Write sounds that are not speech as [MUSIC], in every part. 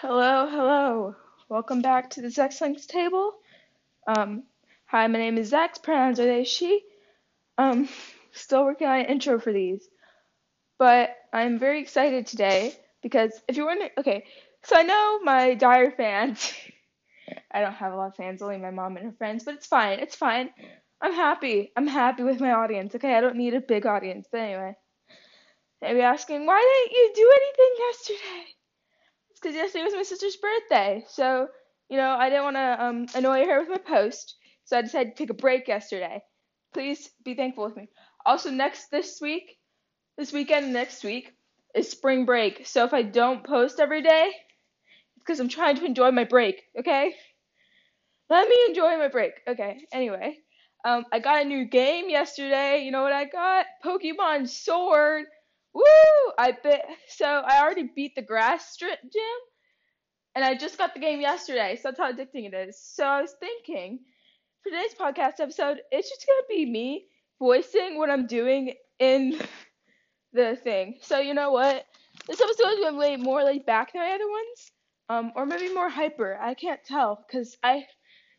Hello, hello. Welcome back to the Zex Links table. Um, hi, my name is Zex, pronouns are they, she. Um, [LAUGHS] still working on an intro for these. But I'm very excited today because if you're wondering, okay, so I know my dire fans, [LAUGHS] I don't have a lot of fans, only my mom and her friends, but it's fine, it's fine. I'm happy. I'm happy with my audience, okay? I don't need a big audience, but anyway. Maybe asking, why didn't you do anything yesterday? Because yesterday was my sister's birthday. So, you know, I didn't want to um, annoy her with my post. So I decided to take a break yesterday. Please be thankful with me. Also, next this week, this weekend, next week, is spring break. So if I don't post every day, it's because I'm trying to enjoy my break, okay? Let me enjoy my break. Okay, anyway. Um, I got a new game yesterday. You know what I got? Pokemon Sword. Woo! I bit so I already beat the grass strip gym, and I just got the game yesterday. So that's how addicting it is. So I was thinking, for today's podcast episode, it's just gonna be me voicing what I'm doing in [LAUGHS] the thing. So you know what? This episode is gonna be way more laid back than my other ones, um, or maybe more hyper. I can't tell because I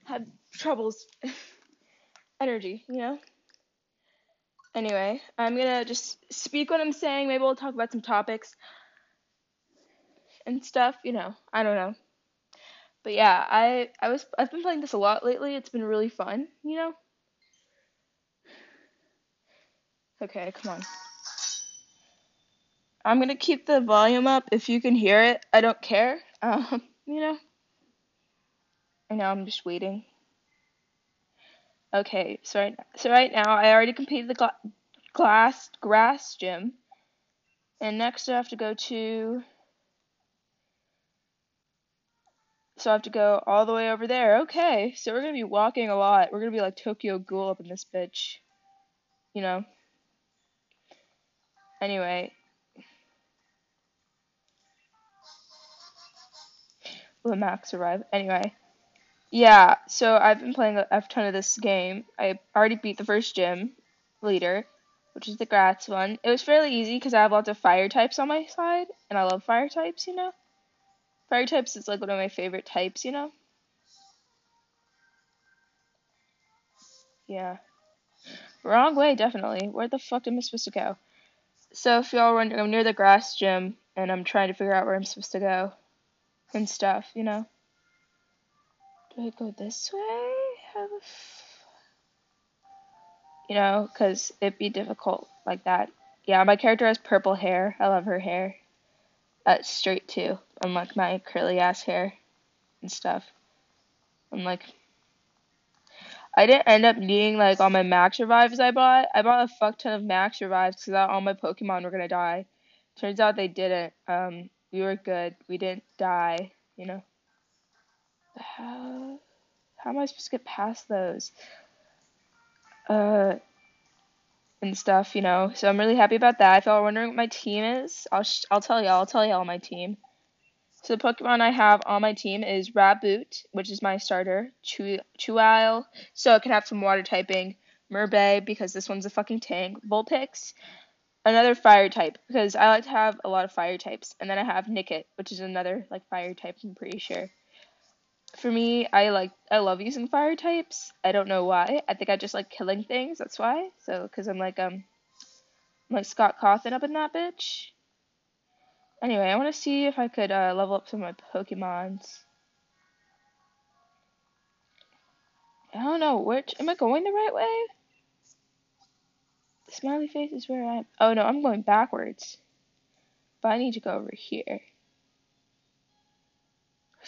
had troubles, [LAUGHS] energy, you know. Anyway, I'm gonna just speak what I'm saying. Maybe we'll talk about some topics and stuff. You know, I don't know. But yeah, I I was I've been playing this a lot lately. It's been really fun. You know. Okay, come on. I'm gonna keep the volume up. If you can hear it, I don't care. [LAUGHS] Um, you know. I know I'm just waiting. Okay, so right, so right now I already completed the gla- glass grass gym, and next I have to go to. So I have to go all the way over there. Okay, so we're gonna be walking a lot. We're gonna be like Tokyo Ghoul up in this bitch, you know. Anyway. Will Max arrive? Anyway. Yeah, so I've been playing a F ton of this game. I already beat the first gym leader, which is the grass one. It was fairly easy because I have lots of fire types on my side, and I love fire types, you know? Fire types is like one of my favorite types, you know? Yeah. Wrong way, definitely. Where the fuck am I supposed to go? So if y'all wondering, I'm near the grass gym, and I'm trying to figure out where I'm supposed to go. And stuff, you know? Do I go this way? You know, because it'd be difficult like that. Yeah, my character has purple hair. I love her hair. Uh, straight too, unlike my curly ass hair and stuff. I'm like, I didn't end up needing like all my max revives I bought. I bought a fuck ton of max revives because all my Pokemon were gonna die. Turns out they didn't. Um, we were good. We didn't die. You know. How, how am I supposed to get past those? Uh, and stuff, you know. So I'm really happy about that. If y'all are wondering what my team is, I'll sh- I'll tell y'all. I'll tell y'all my team. So the Pokemon I have on my team is Raboot, which is my starter, Chew- Chewtle, so it can have some water typing, Merbe, because this one's a fucking tank, Vulpix, another fire type, because I like to have a lot of fire types, and then I have Nickit, which is another, like, fire type, I'm pretty sure. For me, I like, I love using fire types, I don't know why, I think I just like killing things, that's why, so, because I'm like, um, I'm like Scott Cawthon up in that bitch. Anyway, I want to see if I could uh, level up some of my Pokemons. I don't know which. Am I going the right way? The smiley face is where I'm. Oh no, I'm going backwards. But I need to go over here.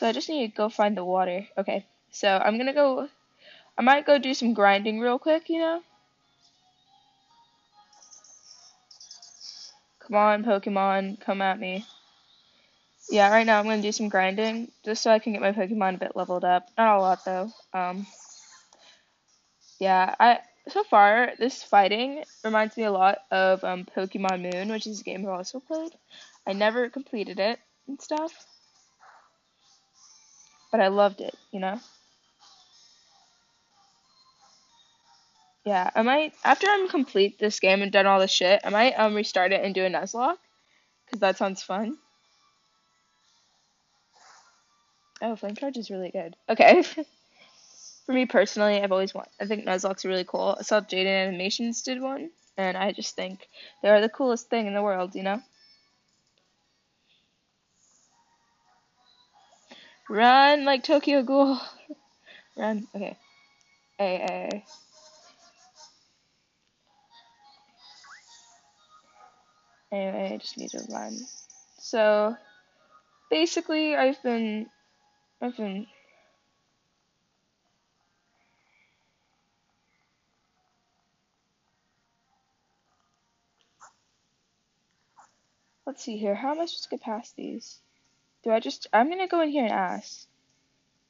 So I just need to go find the water. Okay, so I'm gonna go. I might go do some grinding real quick, you know? Come on, Pokemon, come at me. Yeah, right now I'm gonna do some grinding just so I can get my Pokemon a bit leveled up. Not a lot though. Um, yeah, I so far this fighting reminds me a lot of um, Pokemon Moon, which is a game I've also played. I never completed it and stuff, but I loved it. You know. Yeah, I might after I'm complete this game and done all the shit, I might um restart it and do a Nuzlocke, cause that sounds fun. Oh, flame charge is really good. Okay. [LAUGHS] For me personally, I've always want. I think Nuzlockes are really cool. I saw Jaiden Animations did one, and I just think they're the coolest thing in the world. You know. Run like Tokyo Ghoul. Run. Okay. Hey, hey. Anyway, I just need to run. So basically, I've been, I've been. Let's see here. How am I supposed to get past these? Do I just? I'm gonna go in here and ask.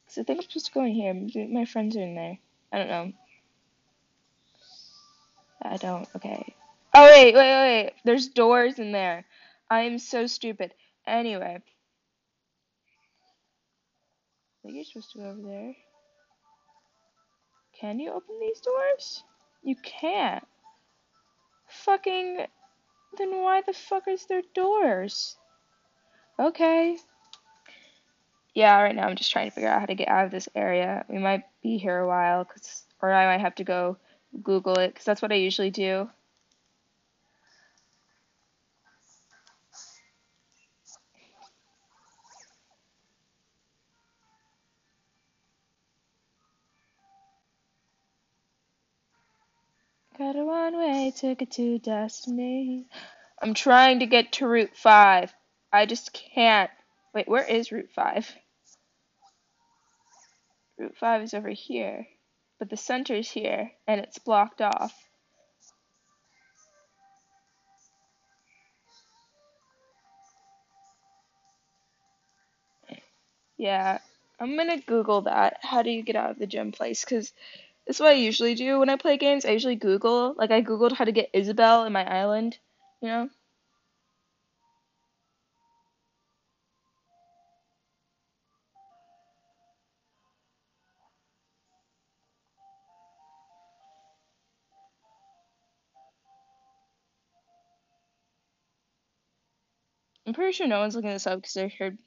Cause I think I'm supposed to go in here. My friends are in there. I don't know. I don't. Okay. Oh wait, wait, wait. There's doors in there. I am so stupid. Anyway, I think you're supposed to go over there. Can you open these doors? You can't. Fucking. Then why the fuck is there doors? Okay. Yeah, right now I'm just trying to figure out how to get out of this area. We might be here a while, cause, or I might have to go Google it, because that's what I usually do. Got a one way ticket to destiny. I'm trying to get to Route 5. I just can't. Wait, where is Route 5? Route 5 is over here. But the center's here, and it's blocked off. Yeah, I'm gonna Google that. How do you get out of the gym place? Because this is what I usually do when I play games. I usually Google. Like, I Googled how to get Isabel in my island, you know? I'm pretty sure no one's looking this up because they're.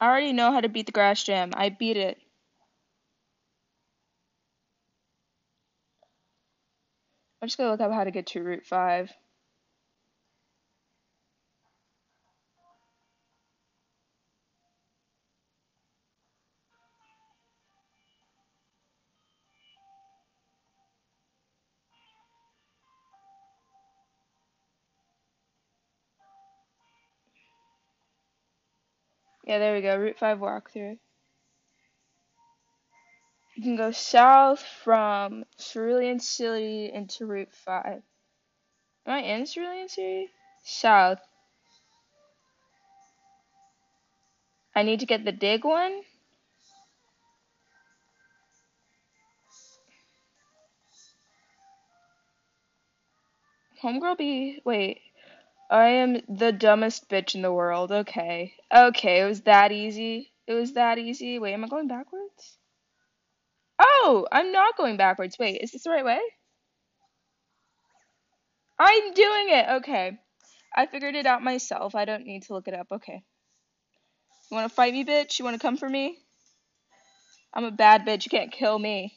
I already know how to beat the grass gym. I beat it. I'm just gonna look up how to get to Route 5. Yeah, there we go. Route 5 walkthrough. You can go south from Cerulean City into Route 5. Am I in Cerulean City? South. I need to get the dig one? Homegirl be. Wait. I am the dumbest bitch in the world. Okay. Okay, it was that easy. It was that easy. Wait, am I going backwards? Oh, I'm not going backwards. Wait, is this the right way? I'm doing it. Okay. I figured it out myself. I don't need to look it up. Okay. You want to fight me, bitch? You want to come for me? I'm a bad bitch. You can't kill me.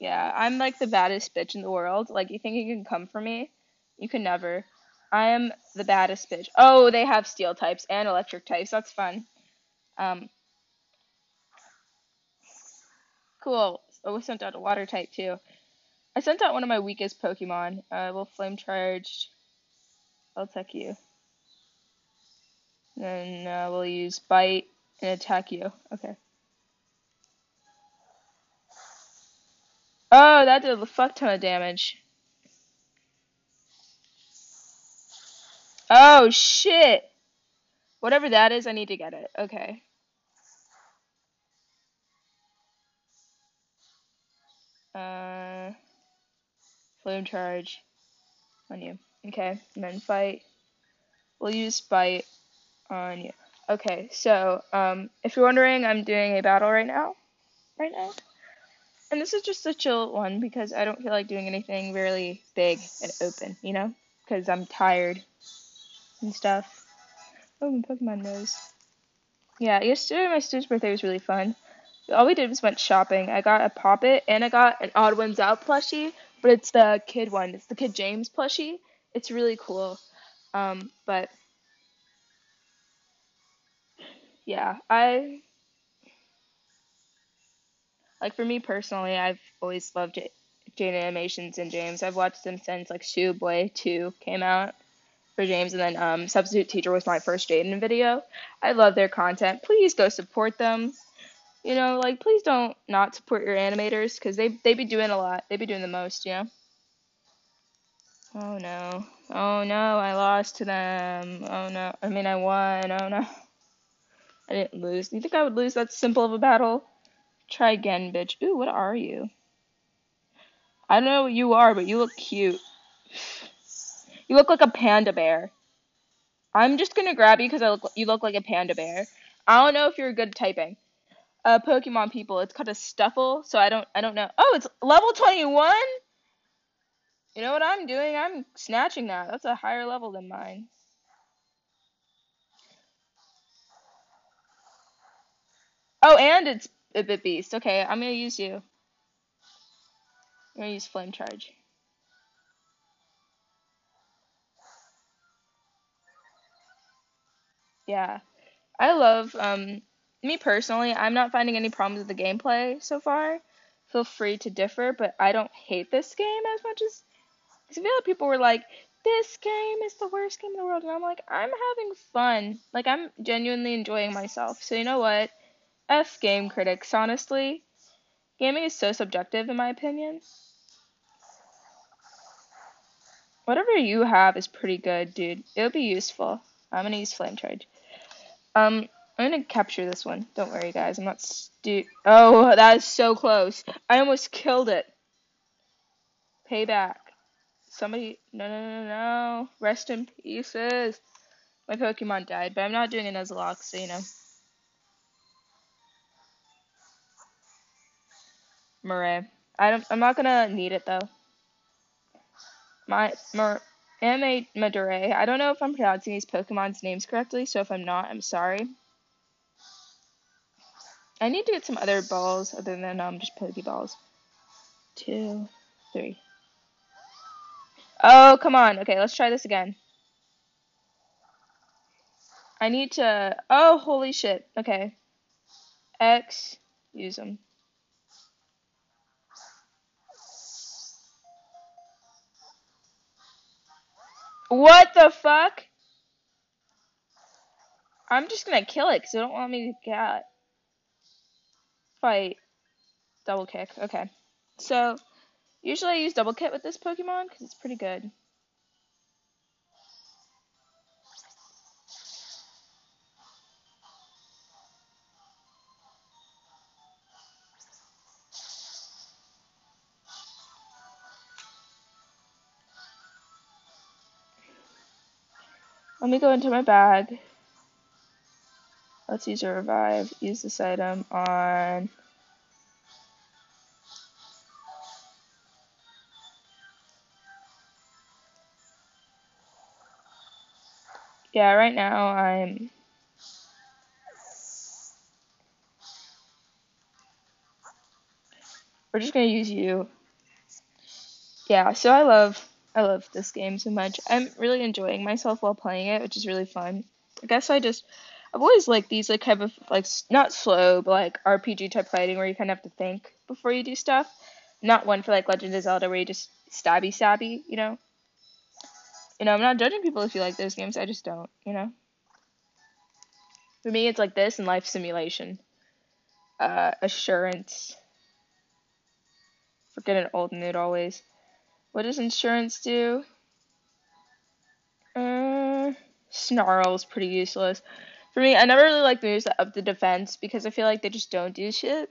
Yeah, I'm like the baddest bitch in the world. Like, you think you can come for me? You can never. I am the baddest bitch. Oh, they have steel types and electric types. That's fun. Um, cool. Oh, we sent out a water type too. I sent out one of my weakest Pokemon. Uh, will flame charged. I'll attack you. Then uh, we'll use bite and attack you. Okay. Oh, that did a fuck ton of damage. Oh shit! Whatever that is, I need to get it. Okay. Uh, flame charge on you. Okay, and then fight. We'll use bite on you. Okay, so um, if you're wondering, I'm doing a battle right now. Right now. And this is just a chill one because I don't feel like doing anything really big and open, you know? Because I'm tired. and stuff. Oh, my Pokemon nose. Yeah, yesterday my sister's birthday was really fun. All we did was went shopping. I got a Poppet and I got an Odd Ones Out plushie, but it's the kid one. It's the Kid James plushie. It's really cool. Um, but yeah, I like for me personally, I've always loved Jaiden Animations and James. I've watched them since like Shoe Boy 2 came out for James, and then um, Substitute Teacher was my first Jaiden video. I love their content. Please go support them. You know, like please don't not support your animators because they they be doing a lot. They be doing the most. You know. Oh no. Oh no, I lost to them. Oh no. I mean, I won. Oh no. I didn't lose. You think I would lose that simple of a battle? Try again, bitch. Ooh, what are you? I don't know what you are, but you look cute. You look like a panda bear. I'm just gonna grab you because I look you look like a panda bear. I don't know if you're good at typing. Uh, Pokemon people, it's called a Stufful, so I don't I don't know. Oh, it's level 21. You know what I'm doing? I'm snatching that. That's a higher level than mine. Oh, and it's a bit beast. Okay, I'm gonna use you. I'm gonna use Flame Charge. Yeah. I love um me personally, I'm not finding any problems with the gameplay so far. Feel free to differ, but I don't hate this game as much as cause I feel like people were like, this game is the worst game in the world, and I'm like, I'm having fun. Like I'm genuinely enjoying myself. So you know what? F game critics, honestly. Gaming is so subjective in my opinion. Whatever you have is pretty good, dude. It'll be useful. I'm gonna use flame charge. Um, I'm gonna capture this one. Don't worry, guys. I'm not stu- Oh, that is so close. I almost killed it. Payback. Somebody. No, no, no, no. Rest in pieces. My Pokemon died, but I'm not doing a Nuzlocke, so you know. Murray. I don't, I'm not gonna need it though. My Mur Anime Madure. I don't know if I'm pronouncing these Pokemon's names correctly, so if I'm not, I'm sorry. I need to get some other balls other than um just Pokeballs. Two, three. Oh, come on. Okay, let's try this again. I need to. Oh, holy shit. Okay. X. Use them. What the fuck? I'm just gonna kill it because they don't want me to get fight. Double kick. Okay. So, usually I use double kick with this Pokemon because it's pretty good. Let me go into my bag. Let's use a revive. Use this item on. Yeah, right now I'm. We're just gonna use you. Yeah, so I love I love this game so much. I'm really enjoying myself while playing it, which is really fun. I guess I just I've always liked these like kind of like not slow, but like RPG type fighting where you kind of have to think before you do stuff. Not one for like Legend of Zelda where you just stabby stabby, you know. You know, I'm not judging people if you like those games. I just don't, you know. For me, it's like this and Life Simulation. Uh, Assurance. Forget an old nude always. What does Insurance do? Uh, Snarl is pretty useless. For me, I never really like moves that up the defense because I feel like they just don't do shit.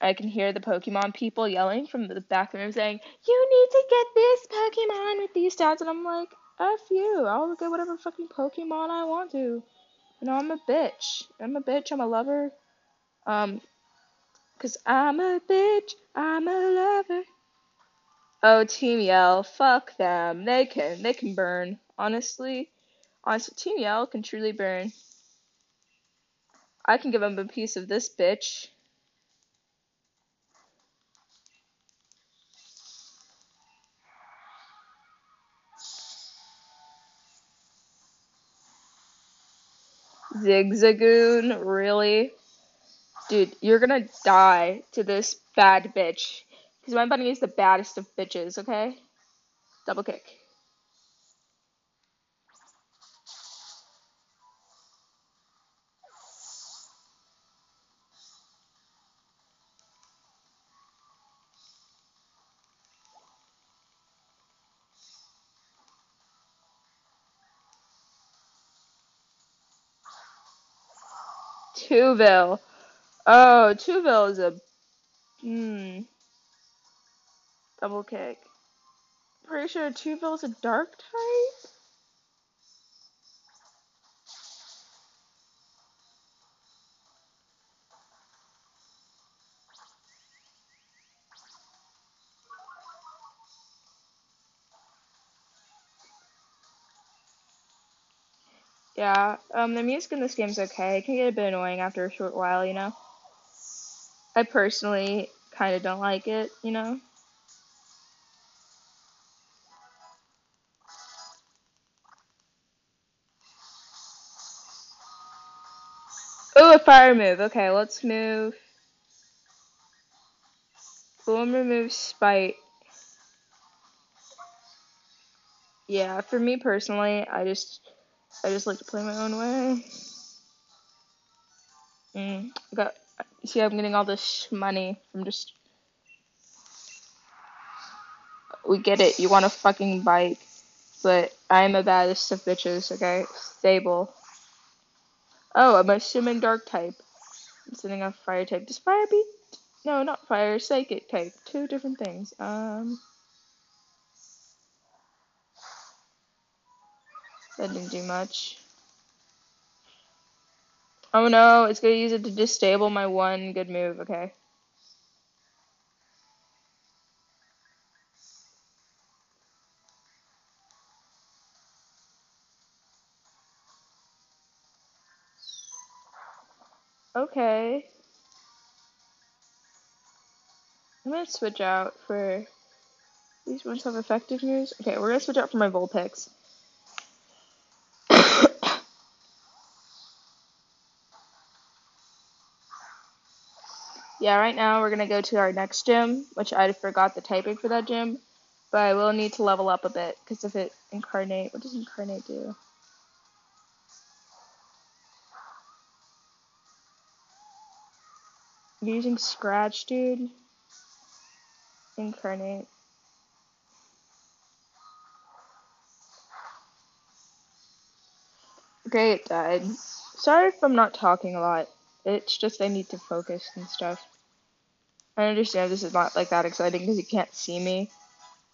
I can hear the Pokemon people yelling from the back room saying, You need to get this Pokemon with these stats. And I'm like, F you. I'll get whatever fucking Pokemon I want to. You know, I'm a bitch. I'm a bitch. I'm a lover. Um, cause I'm a bitch. I'm a lover. Oh, Team Yell. Fuck them. They can, they can burn. Honestly. Honestly, Team Yell can truly burn. I can give them a piece of this bitch. Zigzagoon, really? Dude, you're gonna die to this bad bitch. Because my bunny is the baddest of bitches, okay? Double kick. Thievul. Oh, Thievul is a hmm double kick. Pretty sure Thievul is a dark type. Yeah, um, the music in this game is okay. It can get a bit annoying after a short while, you know. I personally kind of don't like it, you know. A fire move. Okay, let's move. Boom remove spite. Yeah, for me personally, I just I just like to play my own way. Mm, I got see I'm getting all this money from just we get it, you want a fucking bike. But I'm a baddest of bitches, okay? Stable. Oh, I'm assuming dark type. I'm sitting on fire type. Does fire beat no, not fire, psychic type. Two different things. Um that didn't do much. Oh no, it's gonna use it to disable my one good move, okay. Okay. I'm gonna switch out for these ones have effective moves. Okay, we're gonna switch out for my Vulpix. [COUGHS] yeah, right now we're gonna go to our next gym, which I forgot the typing for that gym, but I will need to level up a bit because if it incarnate, what does incarnate do? Using scratch, dude. Incarnate. Okay, it died. Sorry if I'm not talking a lot. It's just I need to focus and stuff. I understand this is not like that exciting because you can't see me,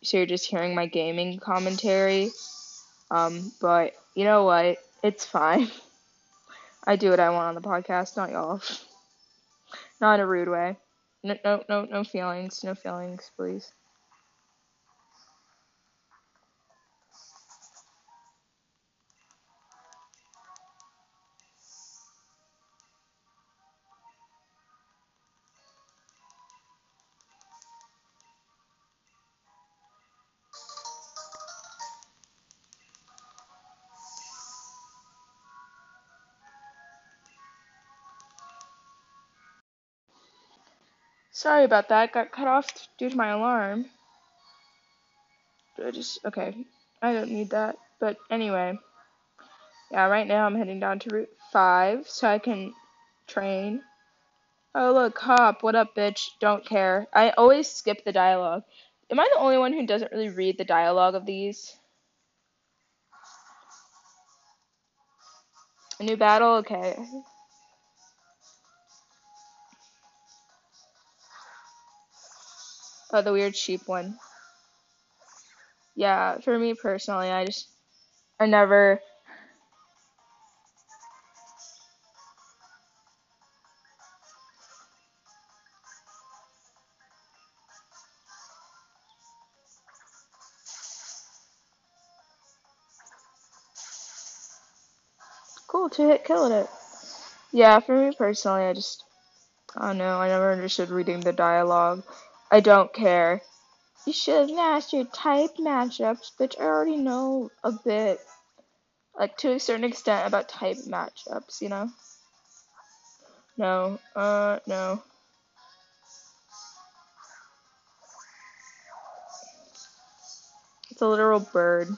so you're just hearing my gaming commentary. Um, but you know what? It's fine. [LAUGHS] I do what I want on the podcast, not y'all. [LAUGHS] Not in a rude way. No, no, no, no feelings. No feelings, please. Sorry about that. Got cut off due to my alarm. I just okay. I don't need that. But anyway, yeah. Right now I'm heading down to Route Five so I can train. Oh look, Hop. What up, bitch? Don't care. I always skip the dialogue. Am I the only one who doesn't really read the dialogue of these? A new battle? Okay. Oh, the weird sheep one. Yeah, for me personally, I just I never Cool, two hit killed it. Yeah, for me personally, I just, I don't know, I never understood reading the dialogue. I don't care. You should have mastered type matchups, which I already know a bit, like to a certain extent about type matchups, you know? No, uh, no. It's a literal bird.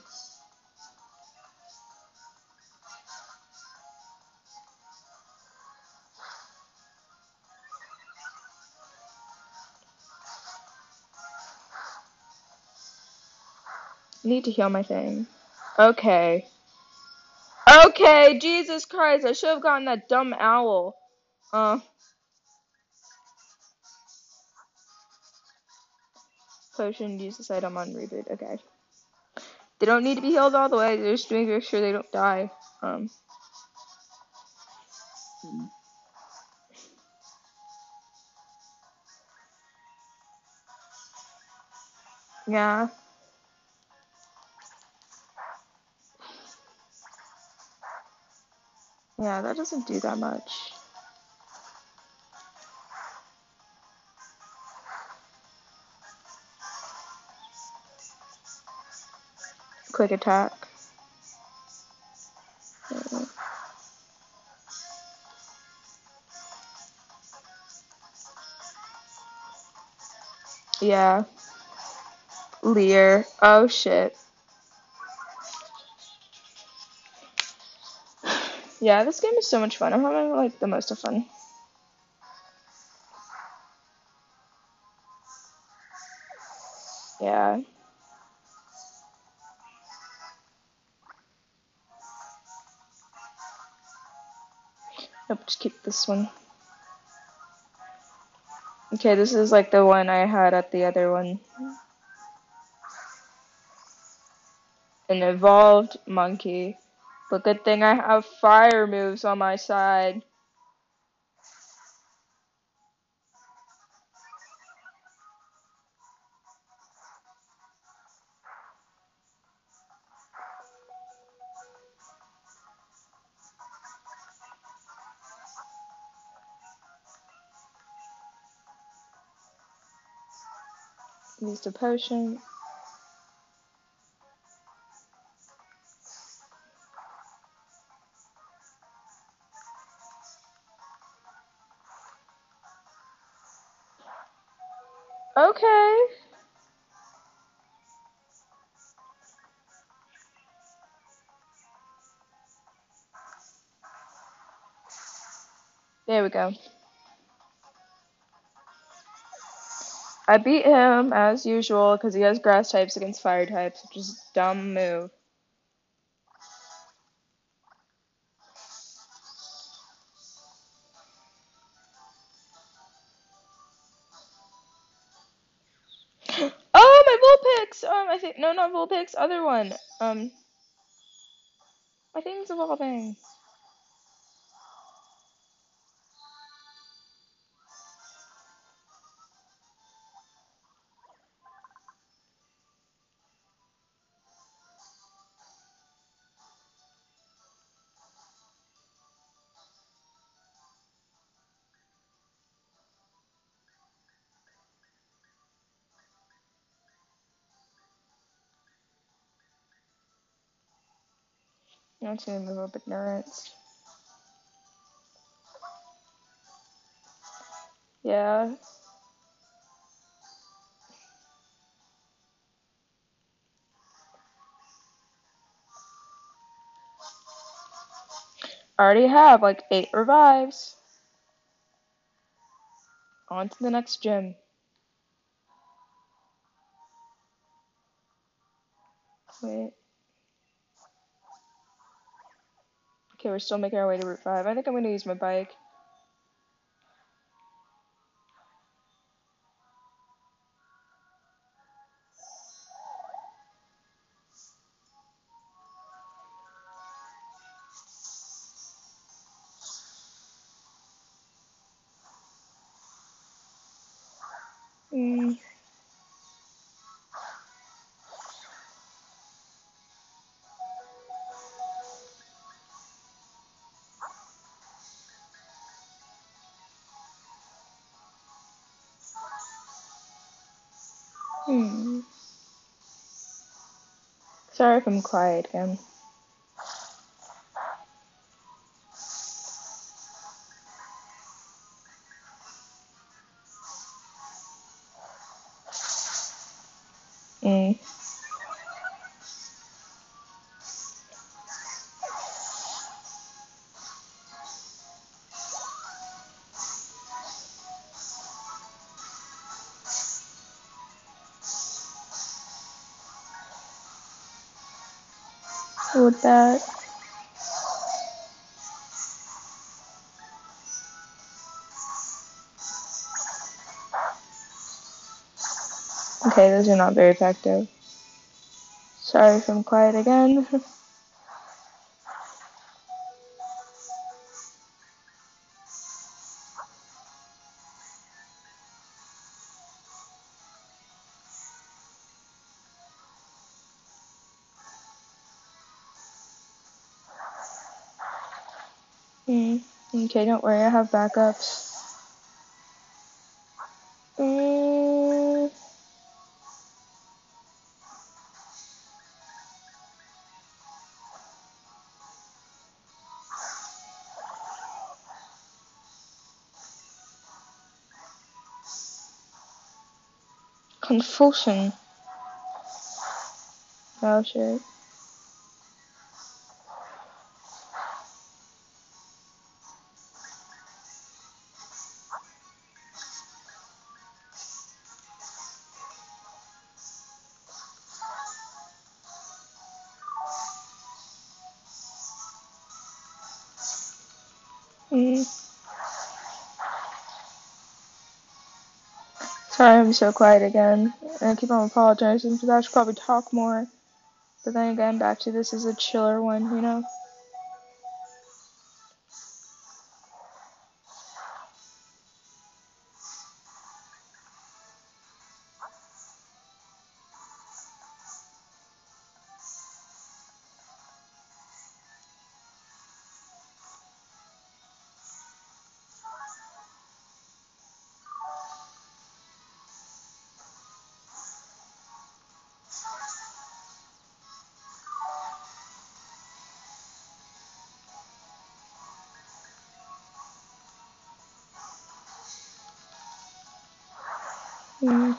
Need to heal my thing. Okay. Okay, Jesus Christ, I should have gotten that dumb owl. Uh. Potion, use this item on Raboot. Okay. They don't need to be healed all the way, they're just making sure they don't die. Um. Yeah. Yeah, that doesn't do that much. Quick attack. Yeah. Leer. Oh shit. Yeah, this game is so much fun. I'm having like the most of fun. Yeah. Nope, just keep this one. Okay, this is like the one I had at the other one. An evolved monkey. But good thing I have fire moves on my side. Used a potion. Okay. There we go. I beat him as usual because he has grass types against fire types, which is dumb move. I think no, not Vulpix, other one. Um, my thing's evolving. I'm just gonna move up ignorance. Yeah. I already have like eight revives. On to the next gym. We're still making our way to Route 5. I think I'm gonna use my bike. Sorry if I'm quiet again. That. Okay, those are not very effective. Sorry if I'm quiet again. [LAUGHS] Okay, don't worry, I have backups. Mm. Confusion. Oh shit. So quiet again. And I keep on apologizing because I should probably talk more. But then again, back to this is a chiller one, you know? Mm.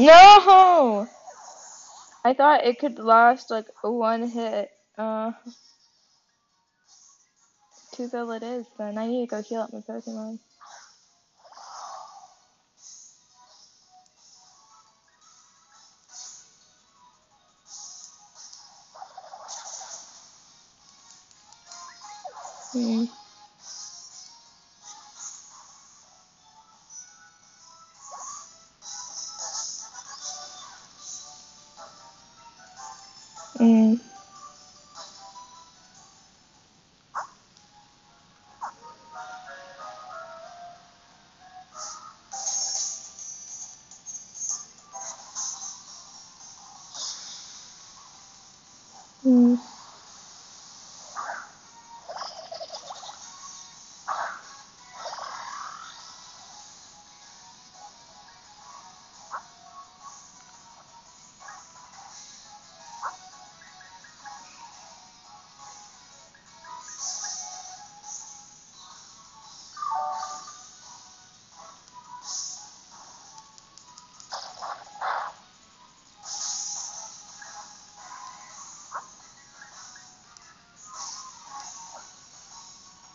No! I thought it could last like one hit. Uh, too ill it is then. I need to go heal up my Pokemon. Mm.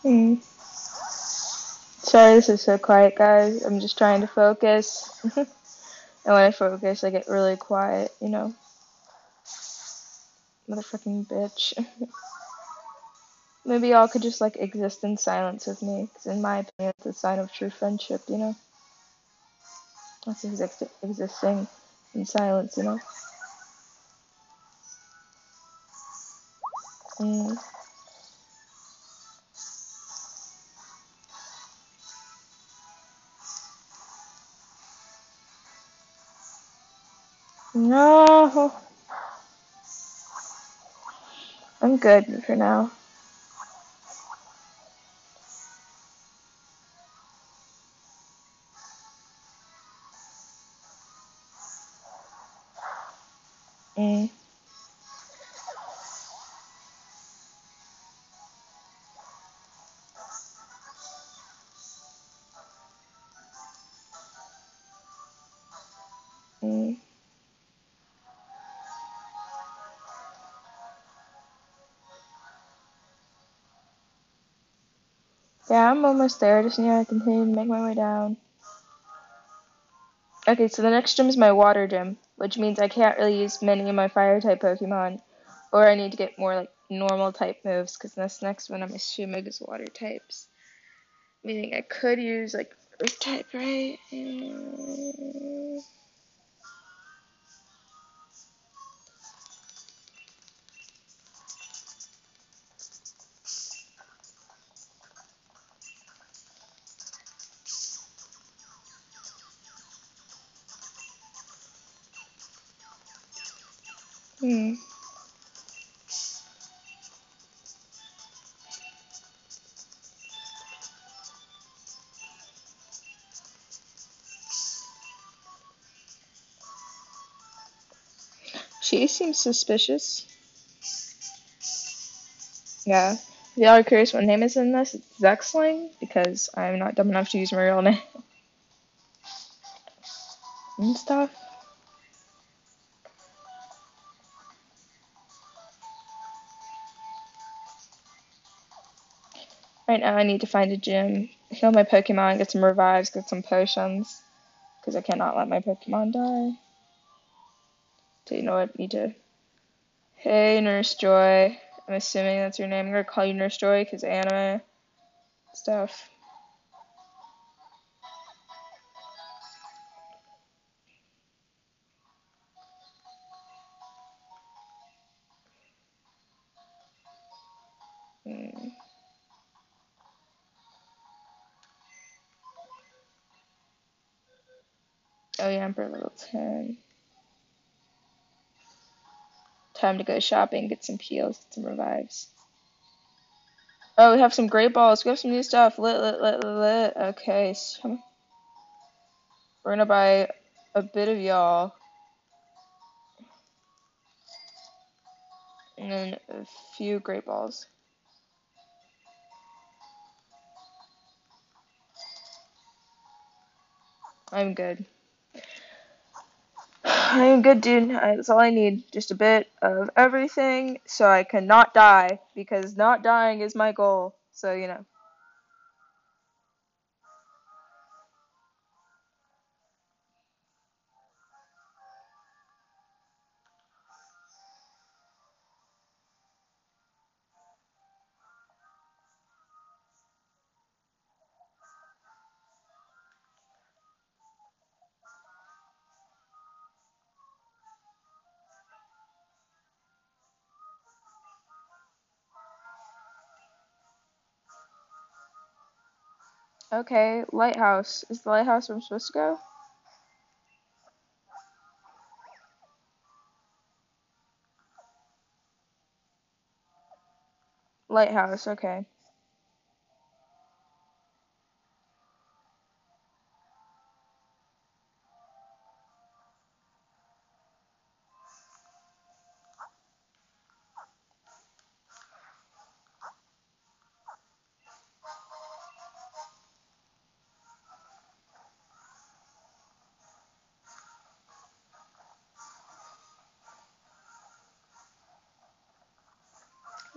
Mm. Sorry, this is so quiet, guys. I'm just trying to focus. [LAUGHS] and when I focus, I get really quiet, you know? Motherfucking bitch. [LAUGHS] Maybe y'all could just, like, exist in silence with me, because in my opinion, it's a sign of true friendship, you know? That's exist- existing in silence, you know? Mm. No. I'm good for now. Yeah, I'm almost there. Just need to continue to make my way down. Okay, so the next gym is my water gym, which means I can't really use many of my fire type Pokemon, or I need to get more like normal type moves because this next one I'm assuming is water types. Meaning I could use like earth type, right? Hmm. She seems suspicious. Yeah. If y'all are curious what name is in this, it's Zexling, because I'm not dumb enough to use my real [LAUGHS] name and stuff. Right now I need to find a gym, heal my Pokemon, get some revives, get some potions, because I cannot let my Pokemon die. So you know what, need to... Hey, Nurse Joy. I'm assuming that's your name. I'm gonna call you Nurse Joy, because anime stuff. Hmm. Oh yeah, I'm for level 10. Time to go shopping, get some peels, get some revives. Oh, we have some great balls. We have some new stuff. Lit, lit, lit, lit. Okay, so we're gonna buy a bit of y'all, and then a few great balls. I'm good. I'm good, dude. That's all I need. Just a bit of everything so I can not die, because not dying is my goal. So, you know. Okay, lighthouse. Is the lighthouse where I'm supposed to go? Lighthouse, okay.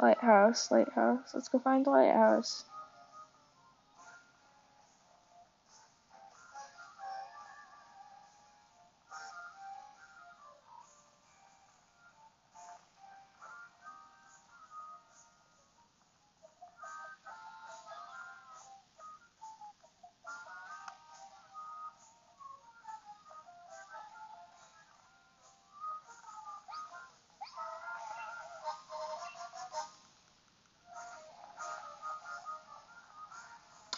Lighthouse, lighthouse. Let's go find the lighthouse.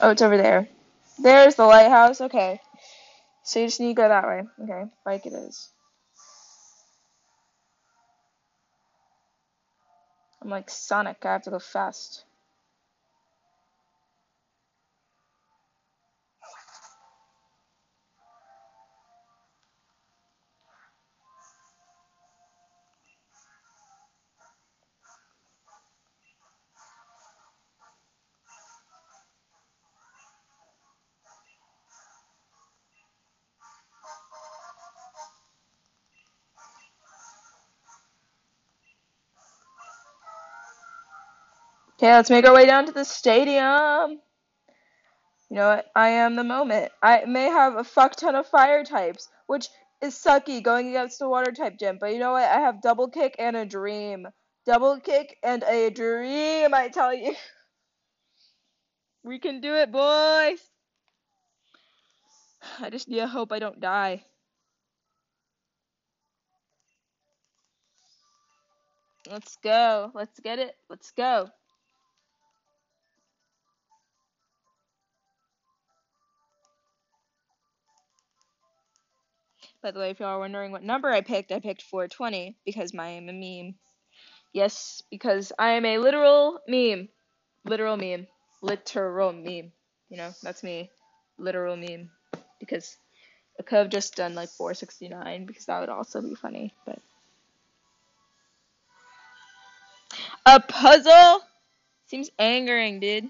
Oh, it's over there. There's the lighthouse. Okay. So you just need to go that way. Okay. Bike it is. I'm like Sonic. I have to go fast. Okay, let's make our way down to the stadium. You know what? I am the moment. I may have a fuck ton of fire types, which is sucky going against the water type gym, but you know what? I have double kick and a dream. Double kick and a dream, I tell you. [LAUGHS] We can do it, boys. [SIGHS] I just need to hope I don't die. Let's go. Let's get it. Let's go. By the way, if y'all are wondering what number I picked, I picked 420 because I am a meme. Yes, because I am a literal meme. Literal meme. Literal meme. You know, that's me. Literal meme. Because I could have just done like 469 because that would also be funny, but. A puzzle? Seems angering, dude.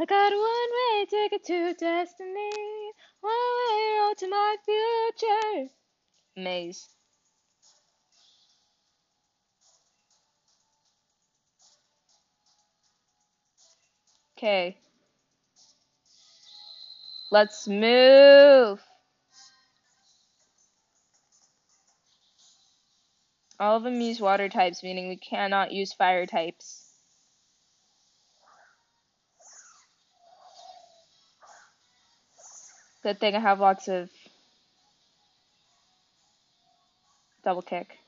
I got one way ticket to destiny, one way road to my future. Maze. Okay. Let's move. All of them use water types, meaning we cannot use fire types. Good thing I have lots of double kick.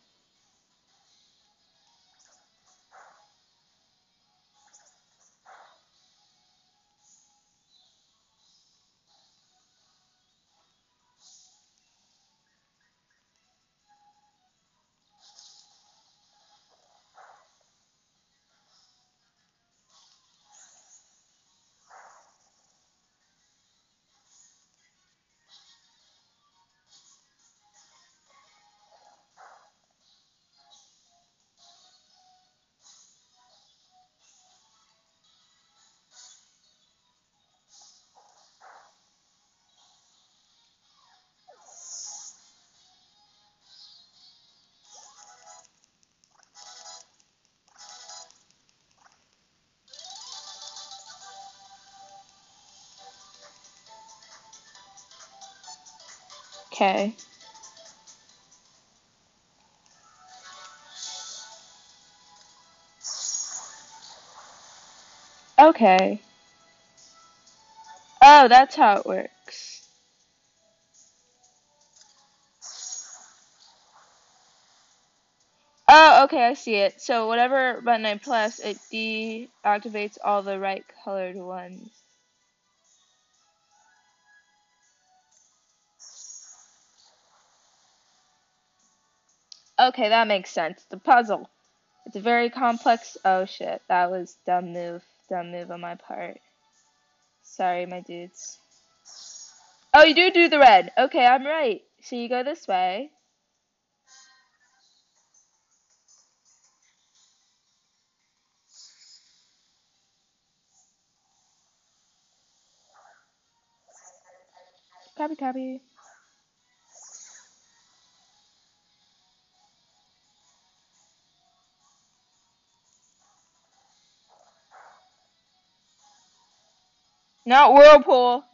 Okay. Okay. Oh, that's how it works. Oh, okay, I see it. So whatever button I press, it deactivates all the right colored ones. Okay, that makes sense. The puzzle. It's a very complex. Oh shit, that was dumb move. Dumb move on my part. Sorry, my dudes. Oh, you do do the red. Okay, I'm right. So you go this way. Copy, copy. Not Whirlpool.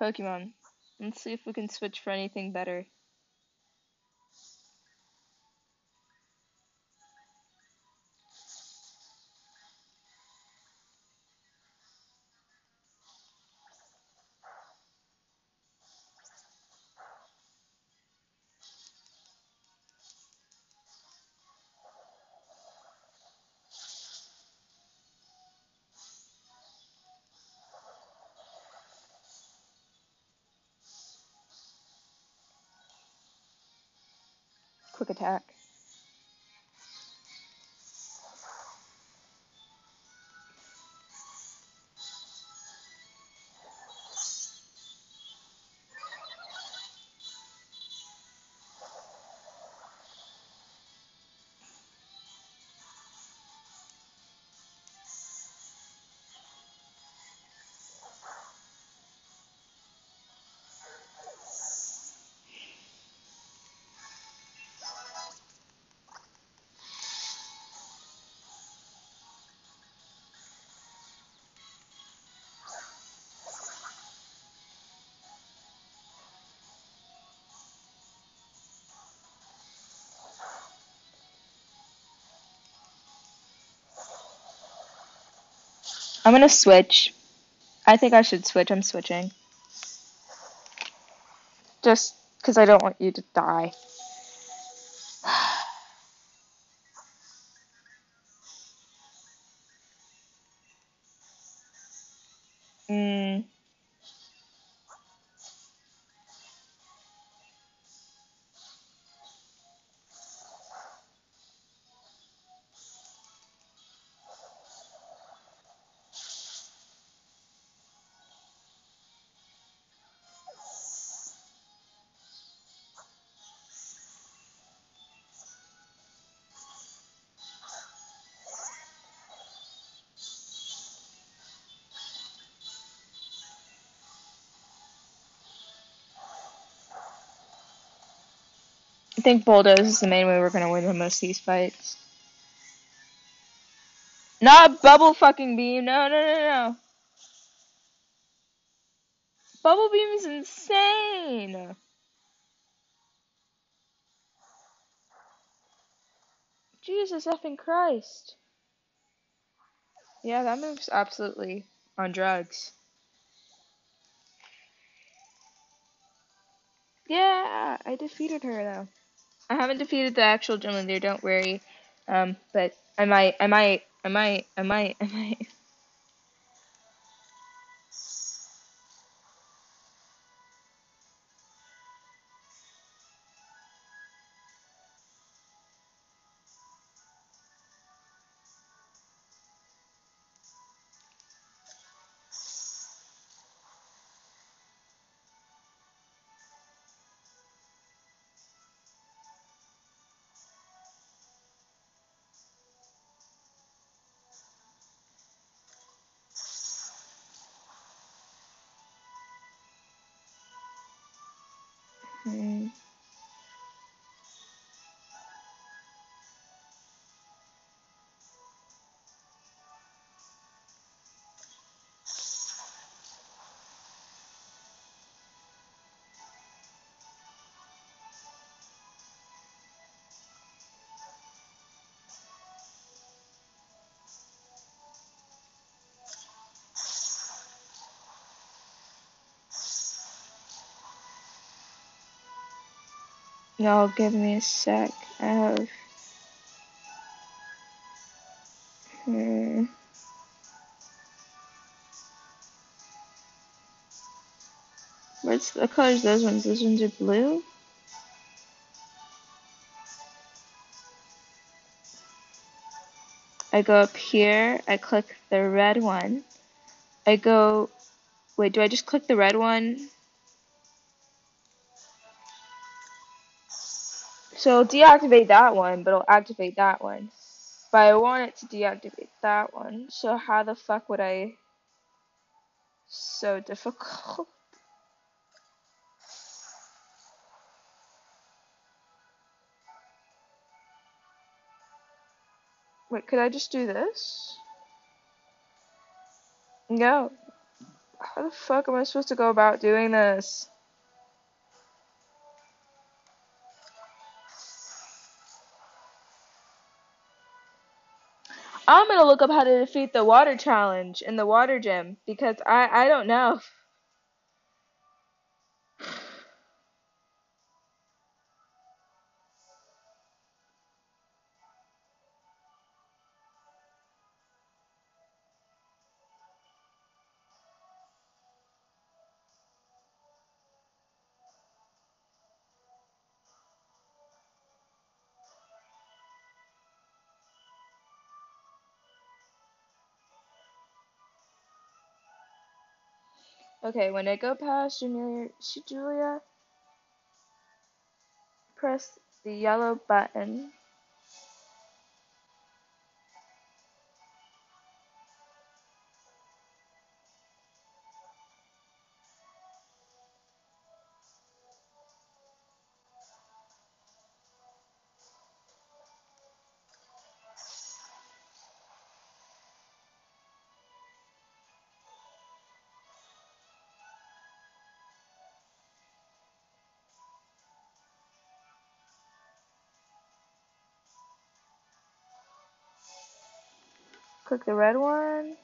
Pokemon. Let's see if we can switch for anything better. I'm gonna switch. I think I should switch. I'm switching. Just because I don't want you to die. I think bulldoze is the main way we're gonna win the most of these fights. Not bubble fucking beam. No, no, no, no. Bubble beam is insane. Jesus effing Christ. Yeah, that move's absolutely on drugs. Yeah, I defeated her though. I haven't defeated the actual gym leader, don't worry. Um, but I might, I might, I might, I might, I might. [LAUGHS] Y'all give me a sec. I have. Hmm. What's the colors those ones? Those ones are blue? I go up here, I click the red one. I go, wait, do I just click the red one? So deactivate that one, but it'll activate that one. But I want it to deactivate that one. So how the fuck would I? So difficult. [LAUGHS] Wait, could I just do this? No. How the fuck am I supposed to go about doing this? I'm gonna look up how to defeat the water challenge in the water gym because I I don't know. [LAUGHS] Okay, when I go past Julia, Julia, press the yellow button. Click the red one.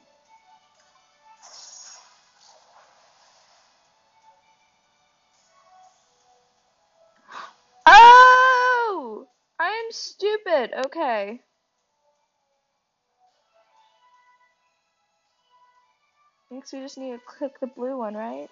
[GASPS] Oh! I'm stupid. Okay. Thinks we just need to click the blue one, right?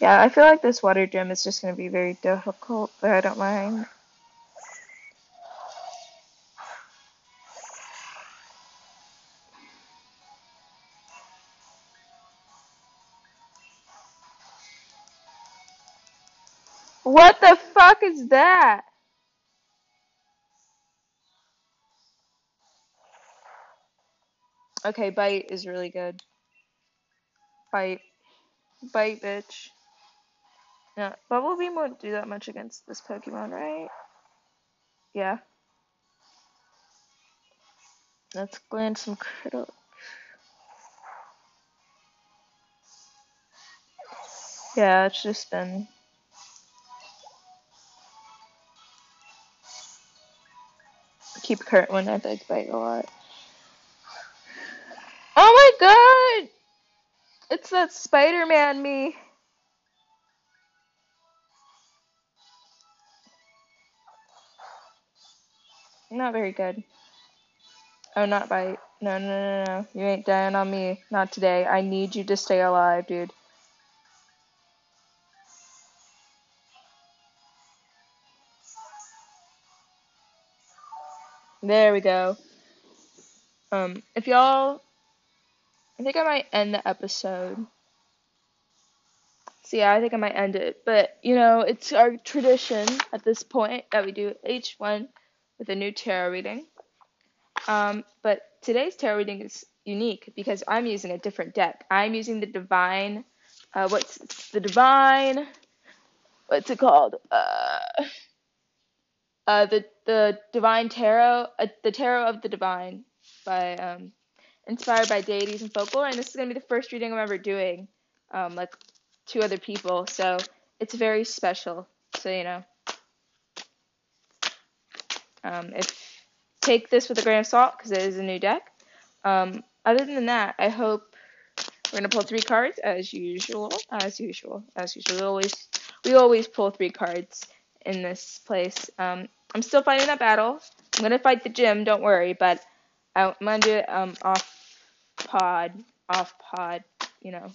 Yeah, I feel like this water gym is just going to be very difficult, but I don't mind. What the fuck is that? Okay, bite is really good. Bite. Bite, bitch. Yeah, Bubble Beam won't do that much against this Pokemon, right? Yeah. Let's land some critical. Yeah, it's just been. Keep current one, I think, bite a lot. Oh my god! It's that Spider Man me. Not very good. Oh, not bite. No, no, no, no. You ain't dying on me. Not today. I need you to stay alive, dude. There we go. Um, if y'all, I think I might end the episode. So yeah, I think I might end it. But you know, it's our tradition at this point that we do each one with a new tarot reading. Um, but today's tarot reading is unique because I'm using a different deck. I'm using the divine. Uh, what's the divine? What's it called? Uh, uh, the the divine tarot, uh, the tarot of the divine, by um, inspired by deities and folklore. And this is gonna be the first reading I'm ever doing, um, like two other people. So it's very special. So you know, um, if take this with a grain of salt because it is a new deck. Um, other than that, I hope we're gonna pull three cards as usual. As usual, as usual. We always we always pull three cards in this place. Um, I'm still fighting that battle. I'm gonna fight the gym. Don't worry, but I'm gonna do it off pod, off pod. You know,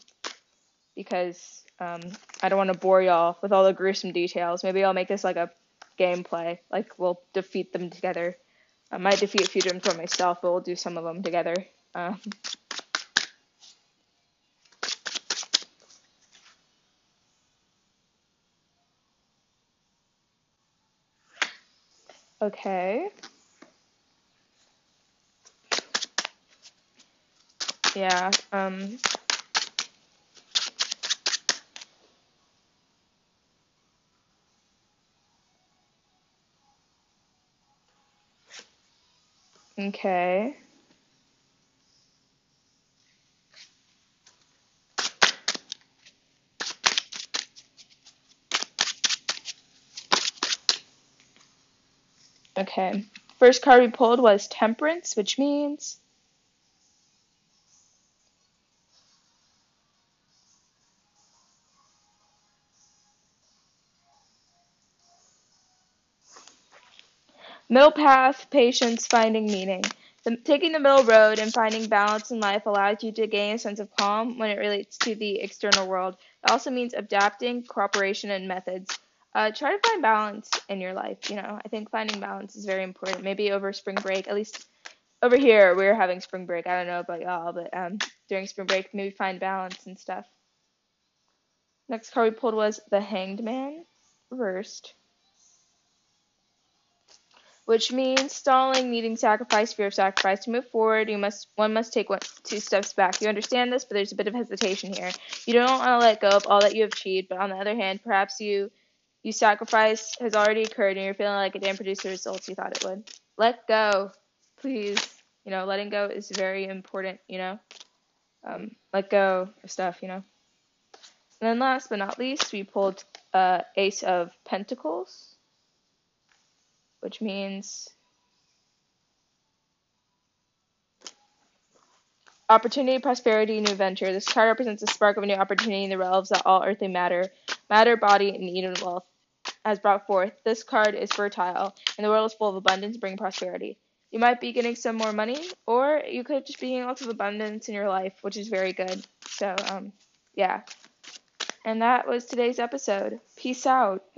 because um, I don't want to bore y'all with all the gruesome details. Maybe I'll make this like a gameplay. Like we'll defeat them together. I might defeat a few of them for myself, but we'll do some of them together. Um, okay. Yeah. Um. Okay. Okay. First card we pulled was Temperance, which means Middle path, patience, finding meaning. The, taking the middle road and finding balance in life allows you to gain a sense of calm when it relates to the external world. It also means adapting, cooperation, and methods. Uh, try to find balance in your life. You know, I think finding balance is very important. Maybe over spring break, at least over here, we're having spring break. I don't know about y'all, but um, during spring break, maybe find balance and stuff. Next card we pulled was the Hanged Man, reversed which means stalling, needing sacrifice, fear of sacrifice. To move forward, you must one must take one, two steps back. You understand this, but there's a bit of hesitation here. You don't want to let go of all that you have achieved, but on the other hand, perhaps you you sacrifice has already occurred and you're feeling like it didn't produce the results you thought it would. Let go, please. You know, letting go is very important. You know, um, let go of stuff. You know. And then last but not least, we pulled uh, Ace of Pentacles which means opportunity, prosperity, new venture. This card represents a spark of a new opportunity in the realms that all earthly matter, matter, body, and and wealth has brought forth. This card is fertile, and the world is full of abundance, bringing prosperity. You might be getting some more money, or you could just be getting lots of abundance in your life, which is very good. So, um, yeah. And that was today's episode. Peace out. [LAUGHS]